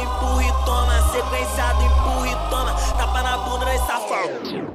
empurra e toma. Sequenciado, empurra e toma. Tapa na bunda, né, e safado.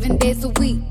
Seven days a week.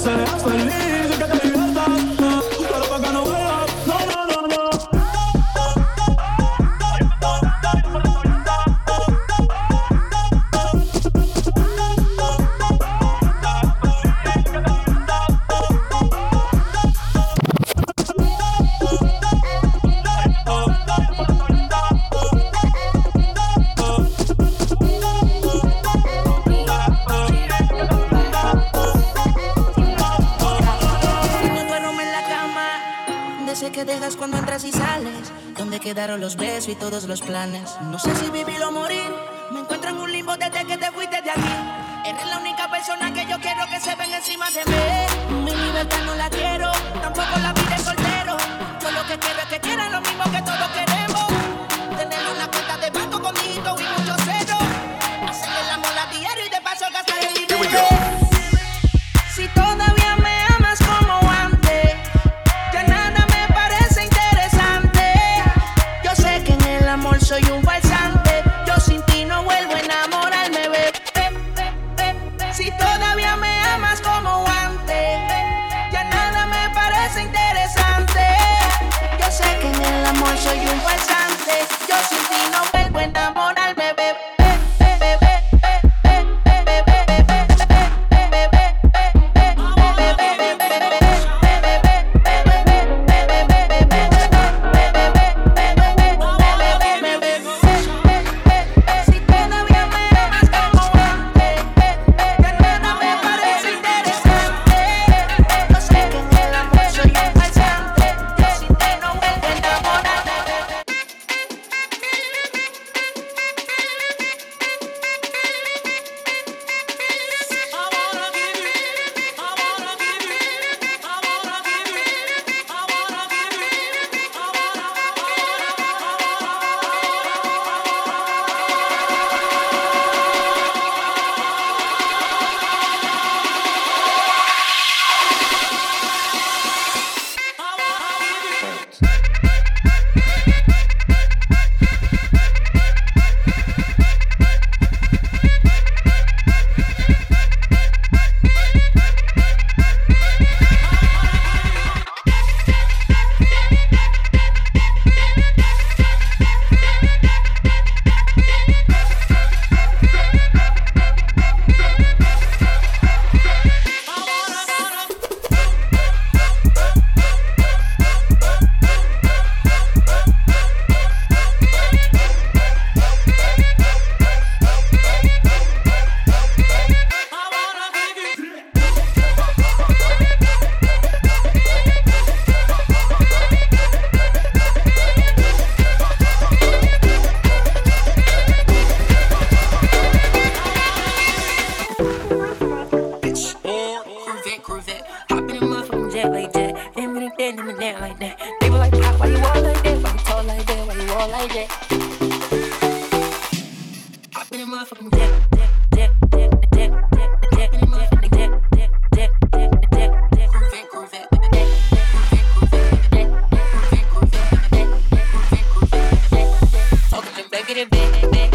slowly, slowly. quedaron los besos y todos los planes. No sé si vivir o morir. Me encuentro en un limbo desde que te fuiste de aquí. Eres la única persona que yo quiero que se ven encima de mí. get it back.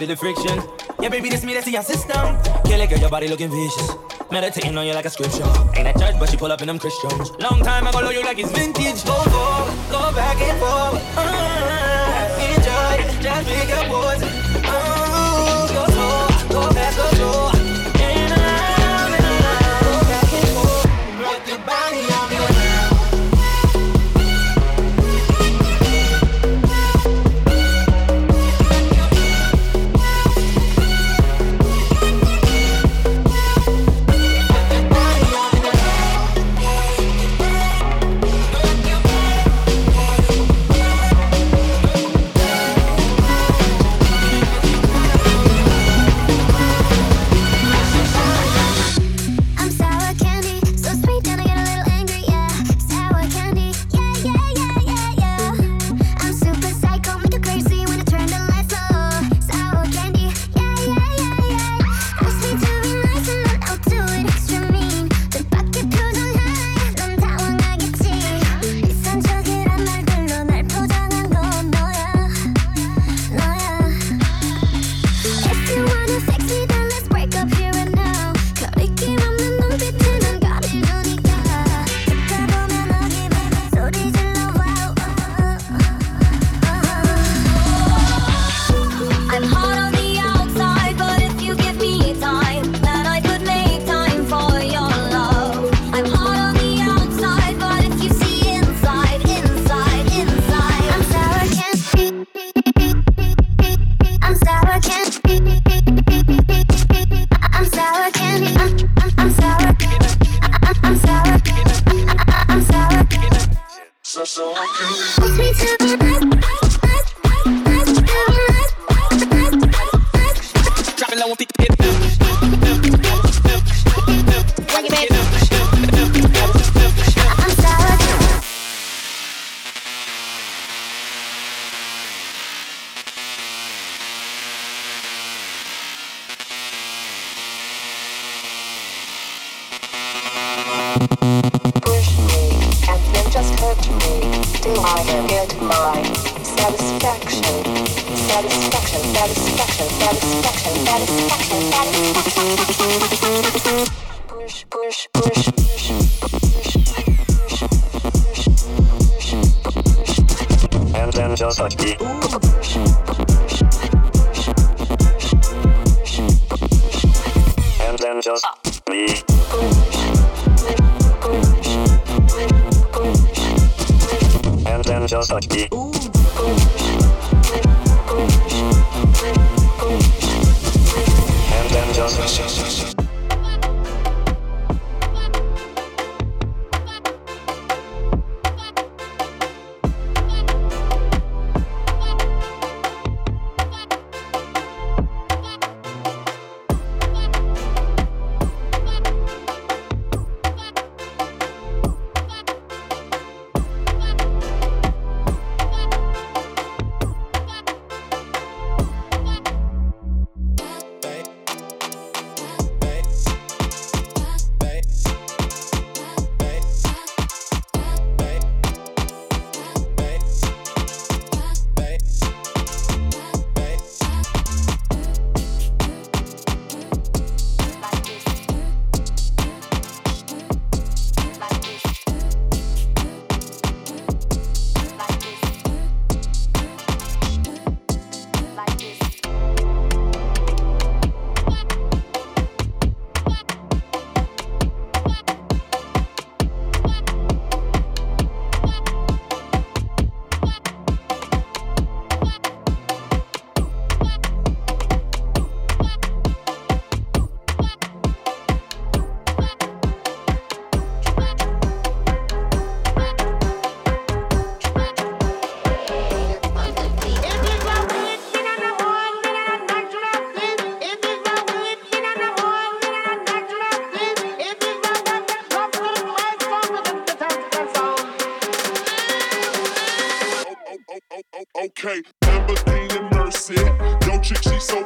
feel the friction. Yeah, baby, this me, that's your system. Kill it, girl, your body looking vicious. Meditating on you like a scripture. Ain't at church, but she pull up in them Christians. Long time I go love you like it's vintage. Go forward, go back and forth. Uh, enjoy, it. just make up words. Uh, go slow, go fast, go slow. just me. And then just touch me. And then just. okay. in Mercy. Yo, chick, she so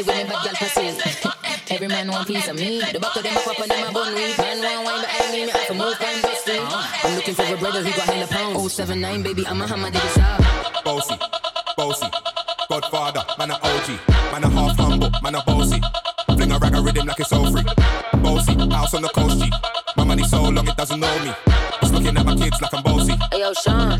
Shut down in the city with me bad girl passes. Every man want piece of me. The back of them pop and them a bun weed. Man want wine behind me. Me have to move the street. I'm looking for a brother who got hella pounds. 079 baby, I'm a hammer, dig it up. Bossy, bossy, Godfather, man a OG, man a half humble, man a bossy. Fling a rag a rhythm like it's all free. Bossy, house on the coast G. My money so long it doesn't know me. It's looking at my kids like I'm bossy. Hey yo, Sean.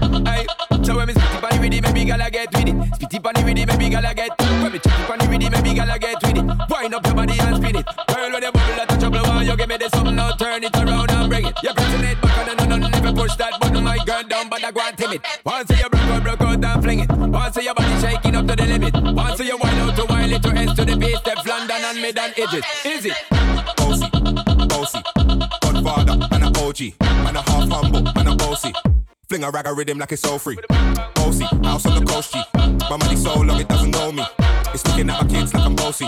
With it, get with it. Spitty bunny with it, maybe gala get. When me chitty bunny with it, maybe gala get with it. Wind up your body and spin it. Girl, when you bubble like a trouble, why you give me this something? Now turn it around and bring it. You're pressing it back and then none never push that button. My girl down, but I go and timid. Once you broke out, broke out and fling it. Once your body shaking up to the limit. Once you wind out to wild it to ends to the base, step London and mid and edges. Is it? Bossy, bossy, Godfather, man a OG, man a half humble, man a bossy. Fling a rag a rhythm like it's all free. Bossy, house on the coast G. My money so long it doesn't know me. It's looking at my kids like I'm bossy.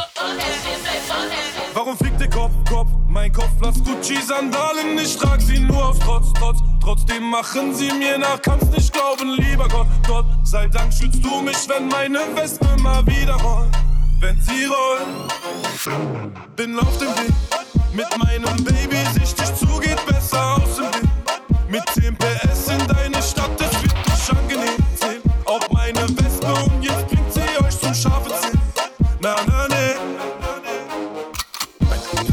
Warum fliegt der Kopf, Kopf? Mein Kopf blass Gucci-Sandalen, ich trag sie nur auf Trotz, Trotz. Trotzdem machen sie mir nach, kannst nicht glauben, lieber Gott, Gott. Sei Dank schützt du mich, wenn meine Wespe mal wieder rollt. Wenn sie rollt, bin auf dem Weg mit meinem Baby, sichtig zu, geht besser aus dem Weg. Mit 10 PS in deine Na, na, ne.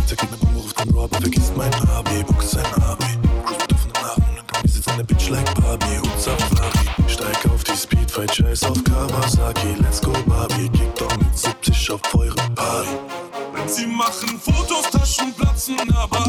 Der geht mit Bombe, ruft den Rob, vergisst mein Abi, Box sein Abi. Cruise mit offenen Armen und dann besitzt eine Bitch like Barbie und Safari. Steig auf die Speedfight, scheiß auf Kawasaki, let's go Barbie. Kick down mit 70 auf eure Party. Sie machen Fotos, Taschen platzen, aber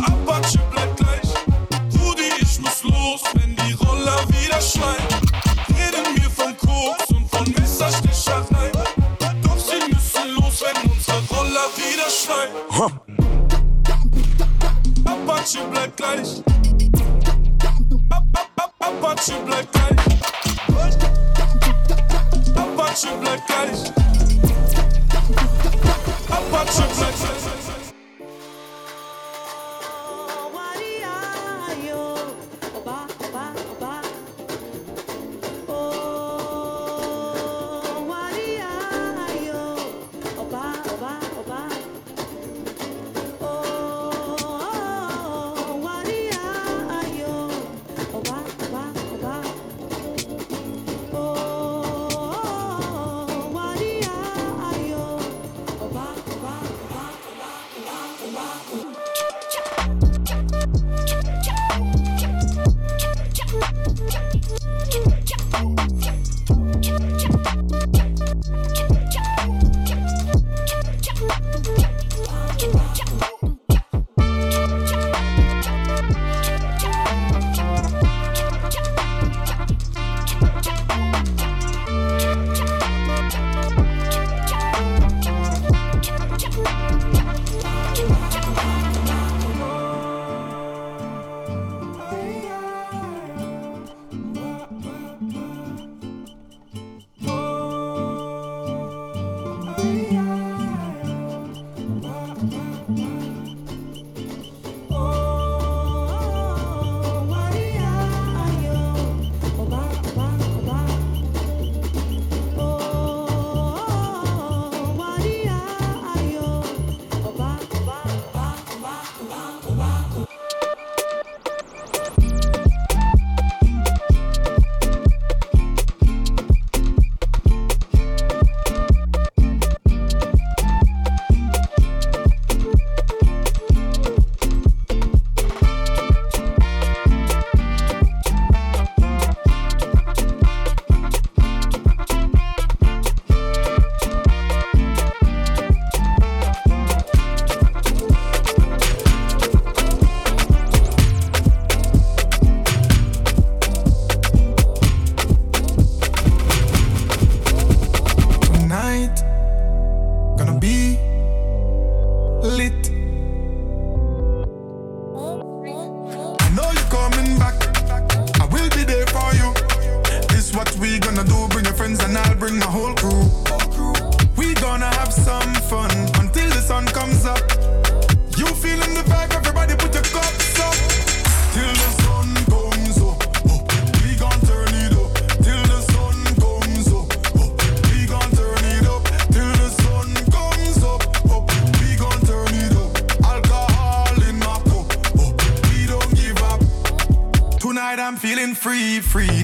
free.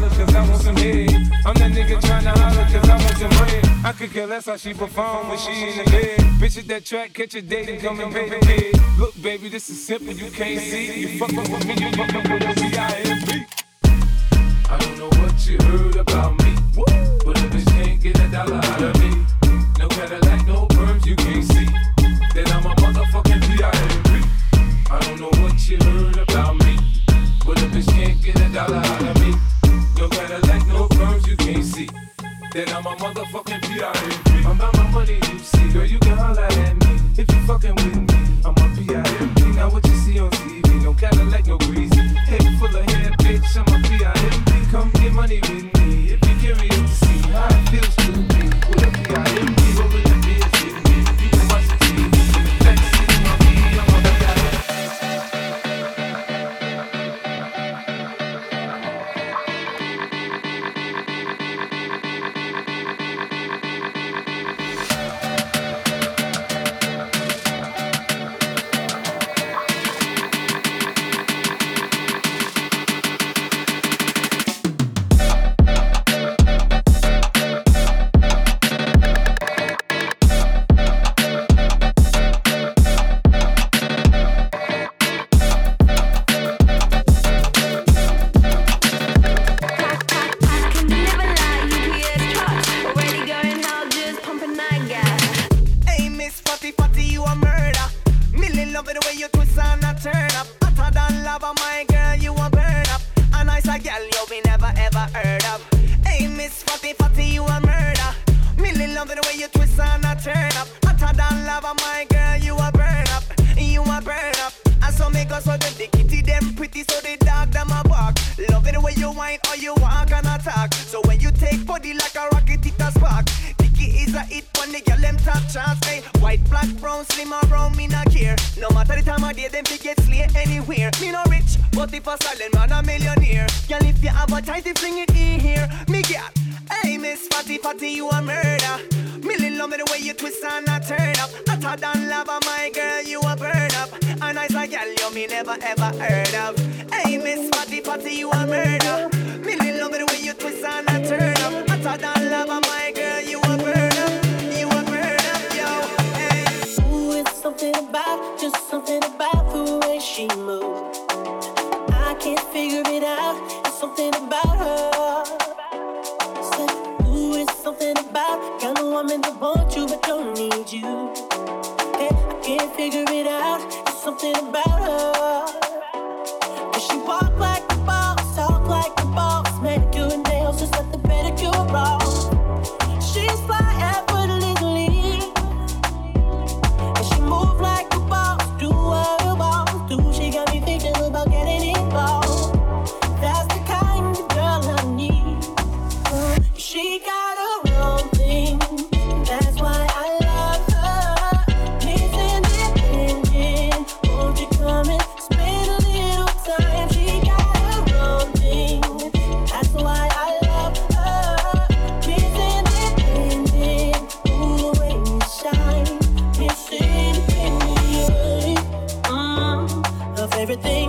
cause I want some head. I'm that nigga trying to holler cause I want some bread. I could care less how she perform when she in the bed. Bitches that track, catch a date and come and pay the bed. Look, baby, this is simple, you can't see. You fucking with me, you fucking with a B.I.M.B. I don't know what you heard about me, but a bitch can't get a dollar out of me. No Cadillac. got it. I'm about my money, you see. Girl, you can holler at me if you fucking with me. Love the way you twist and I turn up. Hotter than lava, my girl, you a burn up. You a burn up. And so make us so the the kitty them pretty, so the dog them a bark. Love it the way you whine or you walk and attack. So when you take body like a rocket, it a spark. Dicky is a hit when the girl them top chance. Hey, white, black, brown, slim or brown, me not care. No matter the time of day, them fi get slay anywhere. Me no rich, but if a silent man a millionaire. Girl, if you have a tight, fling it in here. Me get. Miss Fatty Fatty, you a murder. Millie love me the way you twist and I turn up. Hotter than lava, my girl, you a burn up. A nice a girl you me never ever heard of. Hey, Miss Fatty Fatty, you a murder. Millie love me the way you twist and I turn up. Hotter than lava, my girl, you a burn up. You a burn up, yo. Hey. Ooh, it's something about, just something about the way she moves. I can't figure it out. It's something about her. It's something about kind of woman that want you but don't need you. Hey, I can't figure it out. It's something about her. 'Cause she walk like a boss, talk like a boss, manicure and nails just like the pedicure off. everything